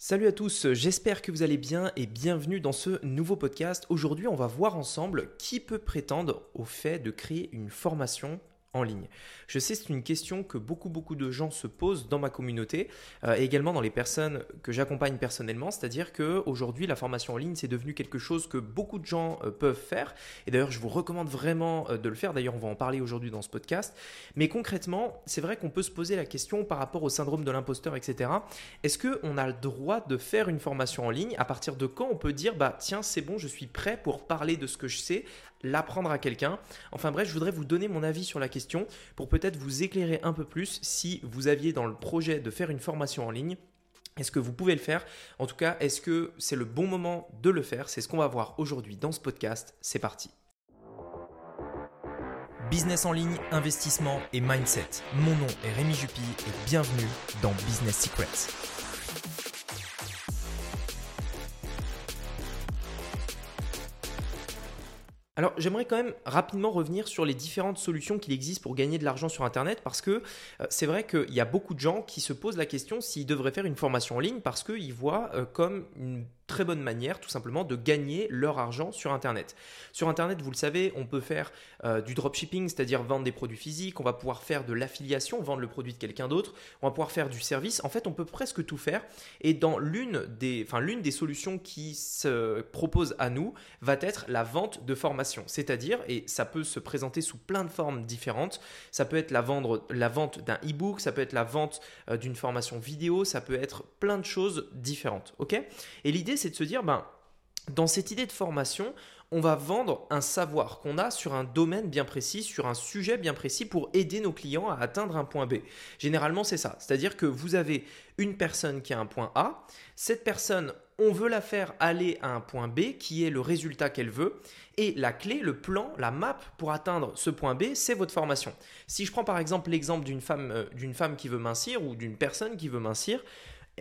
Salut à tous, j'espère que vous allez bien et bienvenue dans ce nouveau podcast. Aujourd'hui, on va voir ensemble qui peut prétendre au fait de créer une formation Je sais c'est une question que beaucoup beaucoup de gens se posent dans ma communauté euh, et également dans les personnes que j'accompagne personnellement, c'est-à-dire que aujourd'hui la formation en ligne c'est devenu quelque chose que beaucoup de gens euh, peuvent faire et d'ailleurs je vous recommande vraiment euh, de le faire. D'ailleurs on va en parler aujourd'hui dans ce podcast. Mais concrètement, c'est vrai qu'on peut se poser la question par rapport au syndrome de l'imposteur, etc. Est-ce que on a le droit de faire une formation en ligne? À partir de quand on peut dire bah tiens c'est bon, je suis prêt pour parler de ce que je sais l'apprendre à quelqu'un? Enfin bref, je voudrais vous donner mon avis sur la question pour peut-être vous éclairer un peu plus si vous aviez dans le projet de faire une formation en ligne. Est-ce que vous pouvez le faire? En tout cas, est-ce que c'est le bon moment de le faire? C'est ce qu'on va voir aujourd'hui dans ce podcast. C'est parti. Business en ligne, investissement et mindset. Mon nom est Rémi Jupy et bienvenue dans Business Secrets. Alors j'aimerais quand même rapidement revenir sur les différentes solutions qu'il existe pour gagner de l'argent sur Internet parce que euh, c'est vrai qu'il y a beaucoup de gens qui se posent la question s'ils devraient faire une formation en ligne parce qu'ils voient euh, comme une très bonne manière tout simplement de gagner leur argent sur Internet. Sur Internet, vous le savez, on peut faire euh, du dropshipping, c'est-à-dire vendre des produits physiques, on va pouvoir faire de l'affiliation, vendre le produit de quelqu'un d'autre, on va pouvoir faire du service. En fait, on peut presque tout faire. Et dans l'une des, enfin, l'une des solutions qui se propose à nous va être la vente de formation. C'est-à-dire, et ça peut se présenter sous plein de formes différentes, ça peut être la, la vente d'un e-book, ça peut être la vente euh, d'une formation vidéo, ça peut être plein de choses différentes. ok? Et l'idée, c'est de se dire, ben, dans cette idée de formation, on va vendre un savoir qu'on a sur un domaine bien précis, sur un sujet bien précis pour aider nos clients à atteindre un point B. Généralement, c'est ça. C'est-à-dire que vous avez une personne qui a un point A. Cette personne, on veut la faire aller à un point B qui est le résultat qu'elle veut. Et la clé, le plan, la map pour atteindre ce point B, c'est votre formation. Si je prends par exemple l'exemple d'une femme, euh, d'une femme qui veut mincir ou d'une personne qui veut mincir,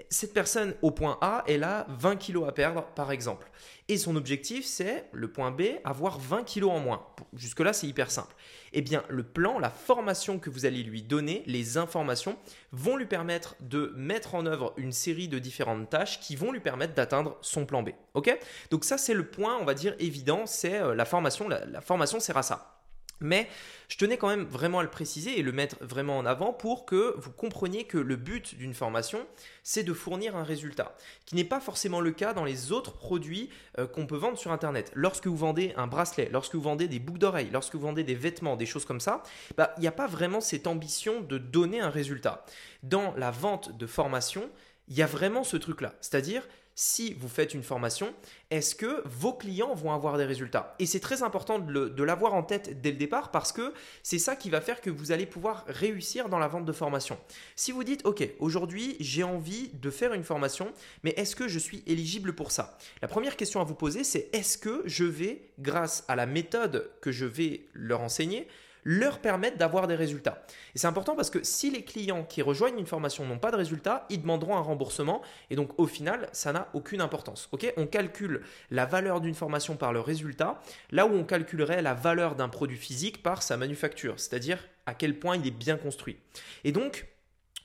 cette personne au point A, elle a 20 kilos à perdre, par exemple. Et son objectif, c'est le point B, avoir 20 kilos en moins. Jusque-là, c'est hyper simple. Eh bien, le plan, la formation que vous allez lui donner, les informations, vont lui permettre de mettre en œuvre une série de différentes tâches qui vont lui permettre d'atteindre son plan B. Ok? Donc ça, c'est le point, on va dire, évident, c'est euh, la formation. La, la formation sert à ça. Mais je tenais quand même vraiment à le préciser et le mettre vraiment en avant pour que vous compreniez que le but d'une formation, c'est de fournir un résultat, qui n'est pas forcément le cas dans les autres produits euh, qu'on peut vendre sur Internet. Lorsque vous vendez un bracelet, lorsque vous vendez des boucles d'oreilles, lorsque vous vendez des vêtements, des choses comme ça, bah, il n'y a pas vraiment cette ambition de donner un résultat. Dans la vente de formation, il y a vraiment ce truc-là, c'est-à-dire si vous faites une formation, est-ce que vos clients vont avoir des résultats? Et c'est très important de l'avoir en tête dès le départ parce que c'est ça qui va faire que vous allez pouvoir réussir dans la vente de formation. Si vous dites, OK, aujourd'hui j'ai envie de faire une formation, mais est-ce que je suis éligible pour ça? La première question à vous poser, c'est est-ce que je vais, grâce à la méthode que je vais leur enseigner, leur permettre d'avoir des résultats. Et c'est important parce que si les clients qui rejoignent une formation n'ont pas de résultats, ils demanderont un remboursement et donc au final, ça n'a aucune importance. On calcule la valeur d'une formation par le résultat, là où on calculerait la valeur d'un produit physique par sa manufacture, c'est-à-dire à quel point il est bien construit. Et donc,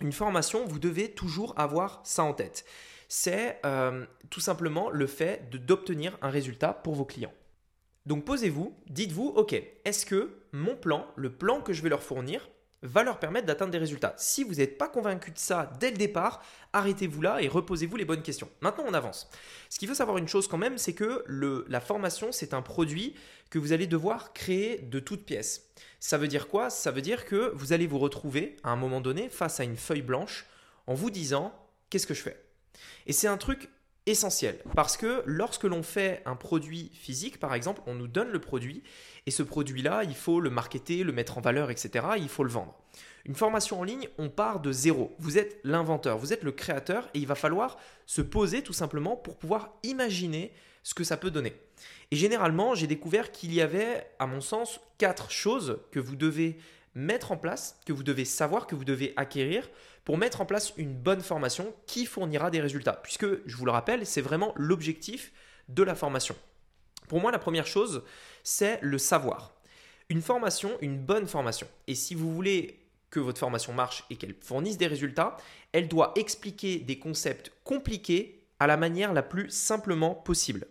une formation, vous devez toujours avoir ça en tête. C'est euh, tout simplement le fait d'obtenir un résultat pour vos clients. Donc posez-vous, dites-vous, ok, est-ce que mon plan, le plan que je vais leur fournir, va leur permettre d'atteindre des résultats? Si vous n'êtes pas convaincu de ça dès le départ, arrêtez-vous là et reposez-vous les bonnes questions. Maintenant, on avance. Ce qu'il faut savoir une chose quand même, c'est que la formation, c'est un produit que vous allez devoir créer de toutes pièces. Ça veut dire quoi? Ça veut dire que vous allez vous retrouver à un moment donné face à une feuille blanche en vous disant, qu'est-ce que je fais? Et c'est un truc essentiel parce que lorsque l'on fait un produit physique, par exemple, on nous donne le produit et ce produit-là, il faut le marketer, le mettre en valeur, etc. Il faut le vendre. Une formation en ligne, on part de zéro. Vous êtes l'inventeur, vous êtes le créateur et il va falloir se poser tout simplement pour pouvoir imaginer ce que ça peut donner. Et généralement, j'ai découvert qu'il y avait, à mon sens, quatre choses que vous devez mettre en place, que vous devez savoir, que vous devez acquérir pour mettre en place une bonne formation qui fournira des résultats. Puisque, je vous le rappelle, c'est vraiment l'objectif de la formation. Pour moi, la première chose, c'est le savoir. Une formation, une bonne formation. Et si vous voulez que votre formation marche et qu'elle fournisse des résultats, elle doit expliquer des concepts compliqués à la manière la plus simplement possible.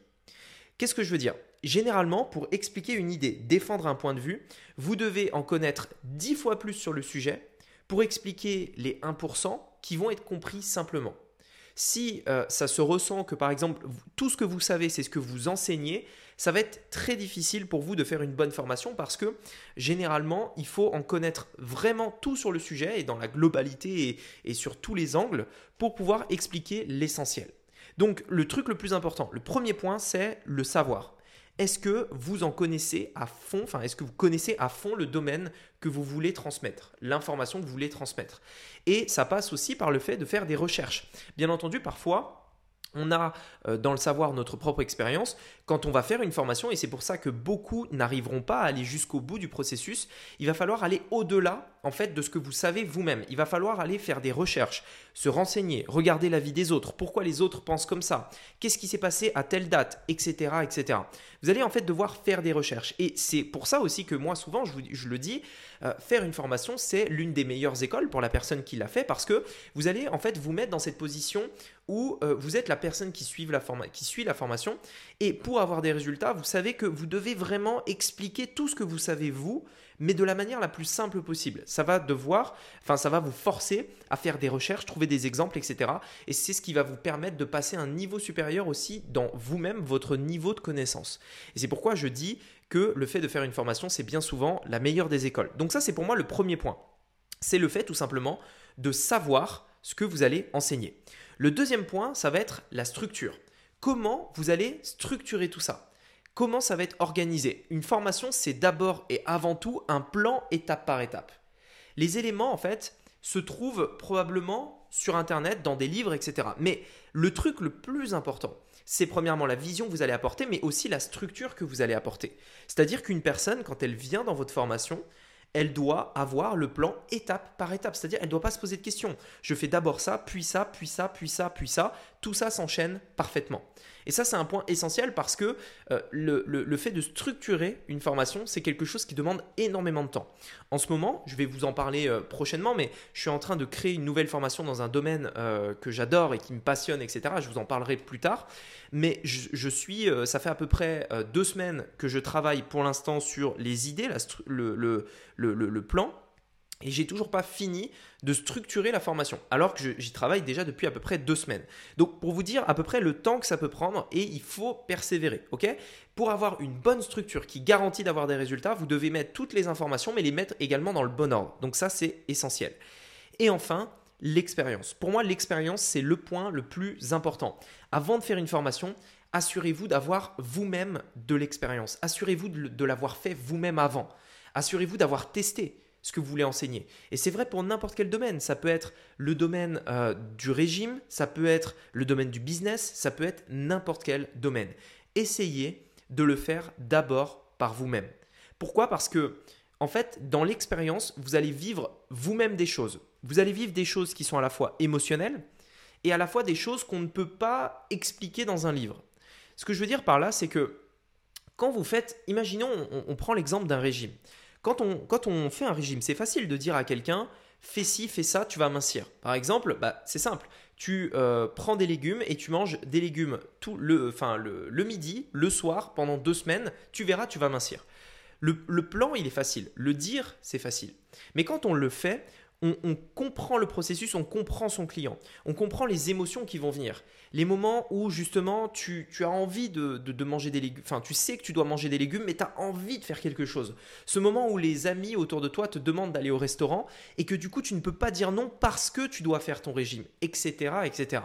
Qu'est-ce que je veux dire? Généralement, pour expliquer une idée, défendre un point de vue, vous devez en connaître 10 fois plus sur le sujet pour expliquer les 1% qui vont être compris simplement. Si euh, ça se ressent que par exemple tout ce que vous savez c'est ce que vous enseignez, ça va être très difficile pour vous de faire une bonne formation parce que généralement il faut en connaître vraiment tout sur le sujet et dans la globalité et sur tous les angles pour pouvoir expliquer l'essentiel. Donc le truc le plus important, le premier point c'est le savoir est-ce que vous en connaissez à fond, enfin est-ce que vous connaissez à fond le domaine que vous voulez transmettre, l'information que vous voulez transmettre? Et ça passe aussi par le fait de faire des recherches. Bien entendu, parfois, on a euh, dans le savoir notre propre expérience quand on va faire une formation, et c'est pour ça que beaucoup n'arriveront pas à aller jusqu'au bout du processus, il va falloir aller au-delà en fait de ce que vous savez vous-même. Il va falloir aller faire des recherches, se renseigner, regarder la vie des autres, pourquoi les autres pensent comme ça, qu'est-ce qui s'est passé à telle date, etc., etc. Vous allez en fait devoir faire des recherches. Et c'est pour ça aussi que moi souvent, je, le dis, euh, faire une formation, c'est l'une des meilleures écoles pour la personne qui l'a fait parce que vous allez en fait vous mettre dans cette position où euh, vous êtes la personne qui suit la, qui suit la formation et pour avoir des résultats, vous savez que vous devez vraiment expliquer tout ce que vous savez vous, mais de la manière la plus simple possible. Ça va devoir, enfin ça va vous forcer à faire des recherches, trouver des exemples, etc. Et c'est ce qui va vous permettre de passer un niveau supérieur aussi dans vous-même, votre niveau de connaissance. Et c'est pourquoi je dis que le fait de faire une formation, c'est bien souvent la meilleure des écoles. Donc ça, c'est pour moi le premier point. C'est le fait tout simplement de savoir ce que vous allez enseigner. Le deuxième point, ça va être la structure. Comment vous allez structurer tout ça? Comment ça va être organisé? Une formation, c'est d'abord et avant tout un plan étape par étape. Les éléments, en fait, se trouvent probablement sur Internet, dans des livres, etc. Mais le truc le plus important, c'est premièrement la vision que vous allez apporter, mais aussi la structure que vous allez apporter. C'est-à-dire qu'une personne, quand elle vient dans votre formation, elle doit avoir le plan étape par étape. C'est-à-dire, elle ne doit pas se poser de questions. Je fais d'abord ça, puis ça, puis ça, puis ça, puis ça. Tout ça s'enchaîne parfaitement. Et ça, c'est un point essentiel parce que euh, le, fait de structurer une formation, c'est quelque chose qui demande énormément de temps. En ce moment, je vais vous en parler euh, prochainement, mais je suis en train de créer une nouvelle formation dans un domaine euh, que j'adore et qui me passionne, etc. Je vous en parlerai plus tard. Mais je, suis, ça fait à peu près deux semaines que je travaille pour l'instant sur les idées, le, le plan et j'ai toujours pas fini de structurer la formation, alors que j'y travaille déjà depuis à peu près deux semaines. Donc pour vous dire à peu près le temps que ça peut prendre, et il faut persévérer, ok? Pour avoir une bonne structure qui garantit d'avoir des résultats, vous devez mettre toutes les informations, mais les mettre également dans le bon ordre. Donc ça c'est essentiel. Et enfin, l'expérience. Pour moi, l'expérience c'est le point le plus important. Avant de faire une formation, assurez-vous d'avoir vous-même de l'expérience. Assurez-vous de l'avoir fait vous-même avant. Assurez-vous d'avoir testé ce que vous voulez enseigner. Et c'est vrai pour n'importe quel domaine. Ça peut être le domaine euh, du régime, ça peut être le domaine du business, ça peut être n'importe quel domaine. Essayez de le faire d'abord par vous-même. Pourquoi? Parce que, en fait, dans l'expérience, vous allez vivre vous-même des choses. Vous allez vivre des choses qui sont à la fois émotionnelles et à la fois des choses qu'on ne peut pas expliquer dans un livre. Ce que je veux dire par là, c'est que quand vous faites, imaginons, on prend l'exemple d'un régime. Quand on, fait un régime, c'est facile de dire à quelqu'un fais ci, fais ça, tu vas mincir. Par exemple, bah, c'est simple. Tu euh, prends des légumes et tu manges des légumes tout le, enfin, le, midi, le soir, pendant deux semaines. Tu verras, tu vas mincir. le plan, il est facile. Le dire, c'est facile. Mais quand on le fait, on, comprend le processus, on comprend son client, on comprend les émotions qui vont venir. Les moments où justement tu, as envie de, manger des légumes, enfin tu sais que tu dois manger des légumes, mais tu as envie de faire quelque chose. Ce moment où les amis autour de toi te demandent d'aller au restaurant et que du coup tu ne peux pas dire non parce que tu dois faire ton régime, etc. etc.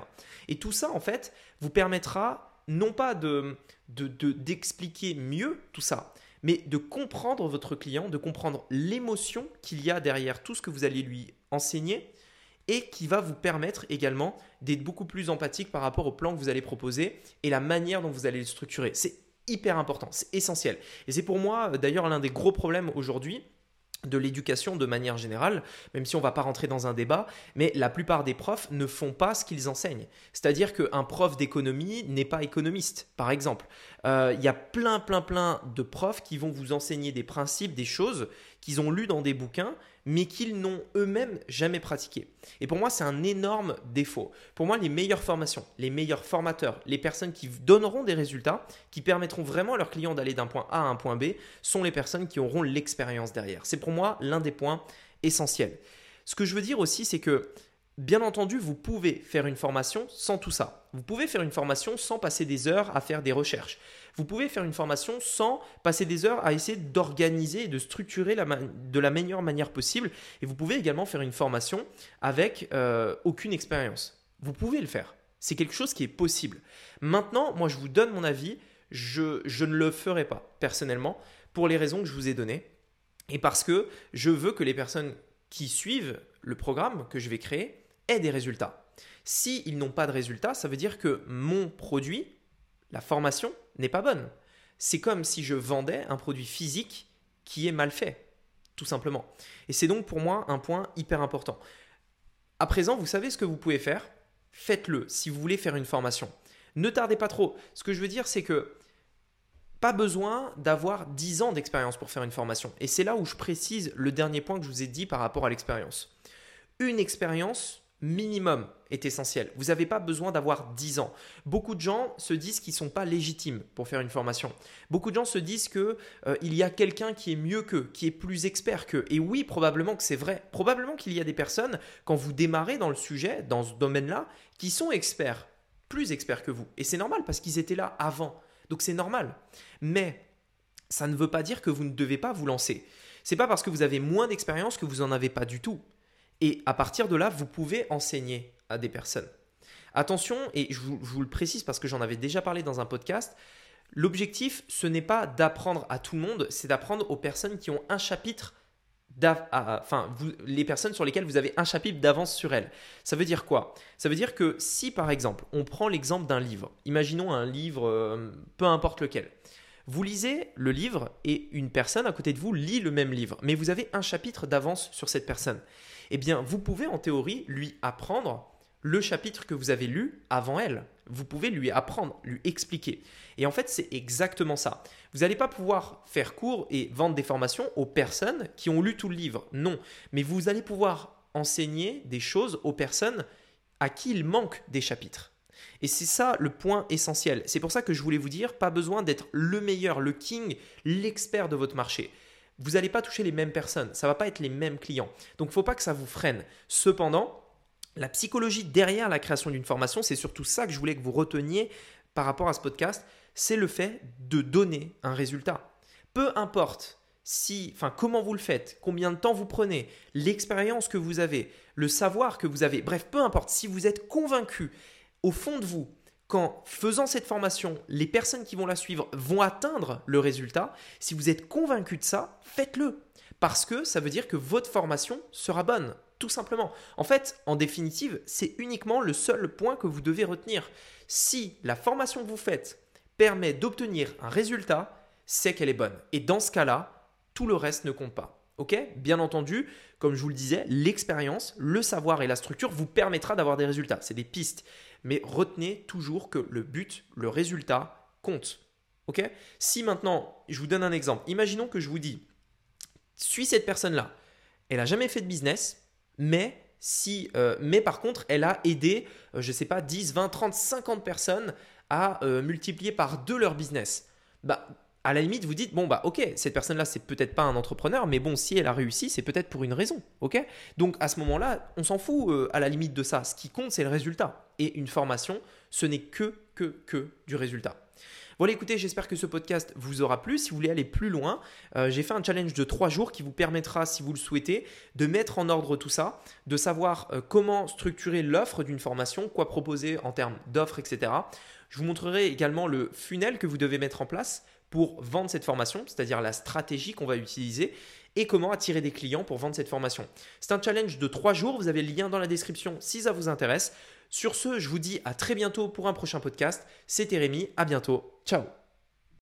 Et tout ça en fait vous permettra non pas de d'expliquer mieux tout ça, mais de comprendre votre client, de comprendre l'émotion qu'il y a derrière tout ce que vous allez lui enseigner et qui va vous permettre également d'être beaucoup plus empathique par rapport au plan que vous allez proposer et la manière dont vous allez le structurer. C'est hyper important, c'est essentiel. Et c'est pour moi d'ailleurs l'un des gros problèmes aujourd'hui de l'éducation de manière générale, même si on ne va pas rentrer dans un débat, mais la plupart des profs ne font pas ce qu'ils enseignent. C'est-à-dire qu'un prof d'économie n'est pas économiste, par exemple. Euh, il y a plein, plein, plein de profs qui vont vous enseigner des principes, des choses qu'ils ont lu dans des bouquins, mais qu'ils n'ont eux-mêmes jamais pratiqué. Et pour moi, c'est un énorme défaut. Pour moi, les meilleures formations, les meilleurs formateurs, les personnes qui donneront des résultats, qui permettront vraiment à leurs clients d'aller d'un point A à un point B, sont les personnes qui auront l'expérience derrière. C'est pour moi l'un des points essentiels. Ce que je veux dire aussi, c'est que Bien entendu, vous pouvez faire une formation sans tout ça. Vous pouvez faire une formation sans passer des heures à faire des recherches. Vous pouvez faire une formation sans passer des heures à essayer d'organiser et de structurer de la meilleure manière possible. Et vous pouvez également faire une formation avec euh, aucune expérience. Vous pouvez le faire. C'est quelque chose qui est possible. Maintenant, moi, je vous donne mon avis. Je, je ne le ferai pas personnellement pour les raisons que je vous ai données. Et parce que je veux que les personnes qui suivent le programme que je vais créer des résultats. S'ils n'ont pas de résultats, ça veut dire que mon produit, la formation, n'est pas bonne. C'est comme si je vendais un produit physique qui est mal fait, tout simplement. Et c'est donc pour moi un point hyper important. À présent, vous savez ce que vous pouvez faire? Faites-le si vous voulez faire une formation. Ne tardez pas trop. Ce que je veux dire, c'est que pas besoin d'avoir 10 ans d'expérience pour faire une formation. Et c'est là où je précise le dernier point que je vous ai dit par rapport à l'expérience. Une expérience minimum est essentiel. Vous n'avez pas besoin d'avoir 10 ans. Beaucoup de gens se disent qu'ils ne sont pas légitimes pour faire une formation. Beaucoup de gens se disent qu'il euh, y a quelqu'un qui est mieux qu'eux, qui est plus expert qu'eux. Et oui, probablement que c'est vrai. Probablement qu'il y a des personnes, quand vous démarrez dans le sujet, dans ce domaine-là, qui sont experts, plus experts que vous. Et c'est normal parce qu'ils étaient là avant. Donc c'est normal. Mais ça ne veut pas dire que vous ne devez pas vous lancer. C'est pas parce que vous avez moins d'expérience que vous n'en avez pas du tout. Et à partir de là, vous pouvez enseigner à des personnes. Attention, et je vous, le précise parce que j'en avais déjà parlé dans un podcast, l'objectif, ce n'est pas d'apprendre à tout le monde, c'est d'apprendre aux personnes qui ont un chapitre enfin, les personnes sur lesquelles vous avez un chapitre d'avance sur elles. Ça veut dire quoi? Ça veut dire que si par exemple, on prend l'exemple d'un livre, imaginons un livre, euh, peu importe lequel, vous lisez le livre et une personne à côté de vous lit le même livre, mais vous avez un chapitre d'avance sur cette personne eh bien, vous pouvez en théorie lui apprendre le chapitre que vous avez lu avant elle. Vous pouvez lui apprendre, lui expliquer. Et en fait, c'est exactement ça. Vous n'allez pas pouvoir faire cours et vendre des formations aux personnes qui ont lu tout le livre. Non. Mais vous allez pouvoir enseigner des choses aux personnes à qui il manque des chapitres. Et c'est ça le point essentiel. C'est pour ça que je voulais vous dire, pas besoin d'être le meilleur, le king, l'expert de votre marché vous n'allez pas toucher les mêmes personnes, ça va pas être les mêmes clients. Donc il ne faut pas que ça vous freine. Cependant, la psychologie derrière la création d'une formation, c'est surtout ça que je voulais que vous reteniez par rapport à ce podcast, c'est le fait de donner un résultat. Peu importe si, enfin, comment vous le faites, combien de temps vous prenez, l'expérience que vous avez, le savoir que vous avez, bref, peu importe, si vous êtes convaincu au fond de vous qu'en faisant cette formation, les personnes qui vont la suivre vont atteindre le résultat, si vous êtes convaincu de ça, faites-le. Parce que ça veut dire que votre formation sera bonne, tout simplement. En fait, en définitive, c'est uniquement le seul point que vous devez retenir. Si la formation que vous faites permet d'obtenir un résultat, c'est qu'elle est bonne. Et dans ce cas-là, tout le reste ne compte pas. Ok Bien entendu, comme je vous le disais, l'expérience, le savoir et la structure vous permettra d'avoir des résultats. C'est des pistes mais retenez toujours que le but, le résultat compte. Ok? Si maintenant, je vous donne un exemple, imaginons que je vous dis, suis cette personne-là, elle n'a jamais fait de business, mais si, euh, mais par contre, elle a aidé, euh, je ne sais pas, 10, 20, 30, 50 personnes à euh, multiplier par deux leur business. Bah, à la limite, vous dites, bon, bah, ok, cette personne-là, c'est peut-être pas un entrepreneur, mais bon, si elle a réussi, c'est peut-être pour une raison, ok? Donc, à ce moment-là, on s'en fout euh, à la limite de ça. Ce qui compte, c'est le résultat. Et une formation, ce n'est que, que, que du résultat. Voilà, écoutez, j'espère que ce podcast vous aura plu. Si vous voulez aller plus loin, euh, j'ai fait un challenge de trois jours qui vous permettra, si vous le souhaitez, de mettre en ordre tout ça, de savoir euh, comment structurer l'offre d'une formation, quoi proposer en termes d'offres, etc. Je vous montrerai également le funnel que vous devez mettre en place pour vendre cette formation, c'est-à-dire la stratégie qu'on va utiliser et comment attirer des clients pour vendre cette formation. C'est un challenge de trois jours, vous avez le lien dans la description si ça vous intéresse. Sur ce, je vous dis à très bientôt pour un prochain podcast. C'était Rémi, à bientôt, ciao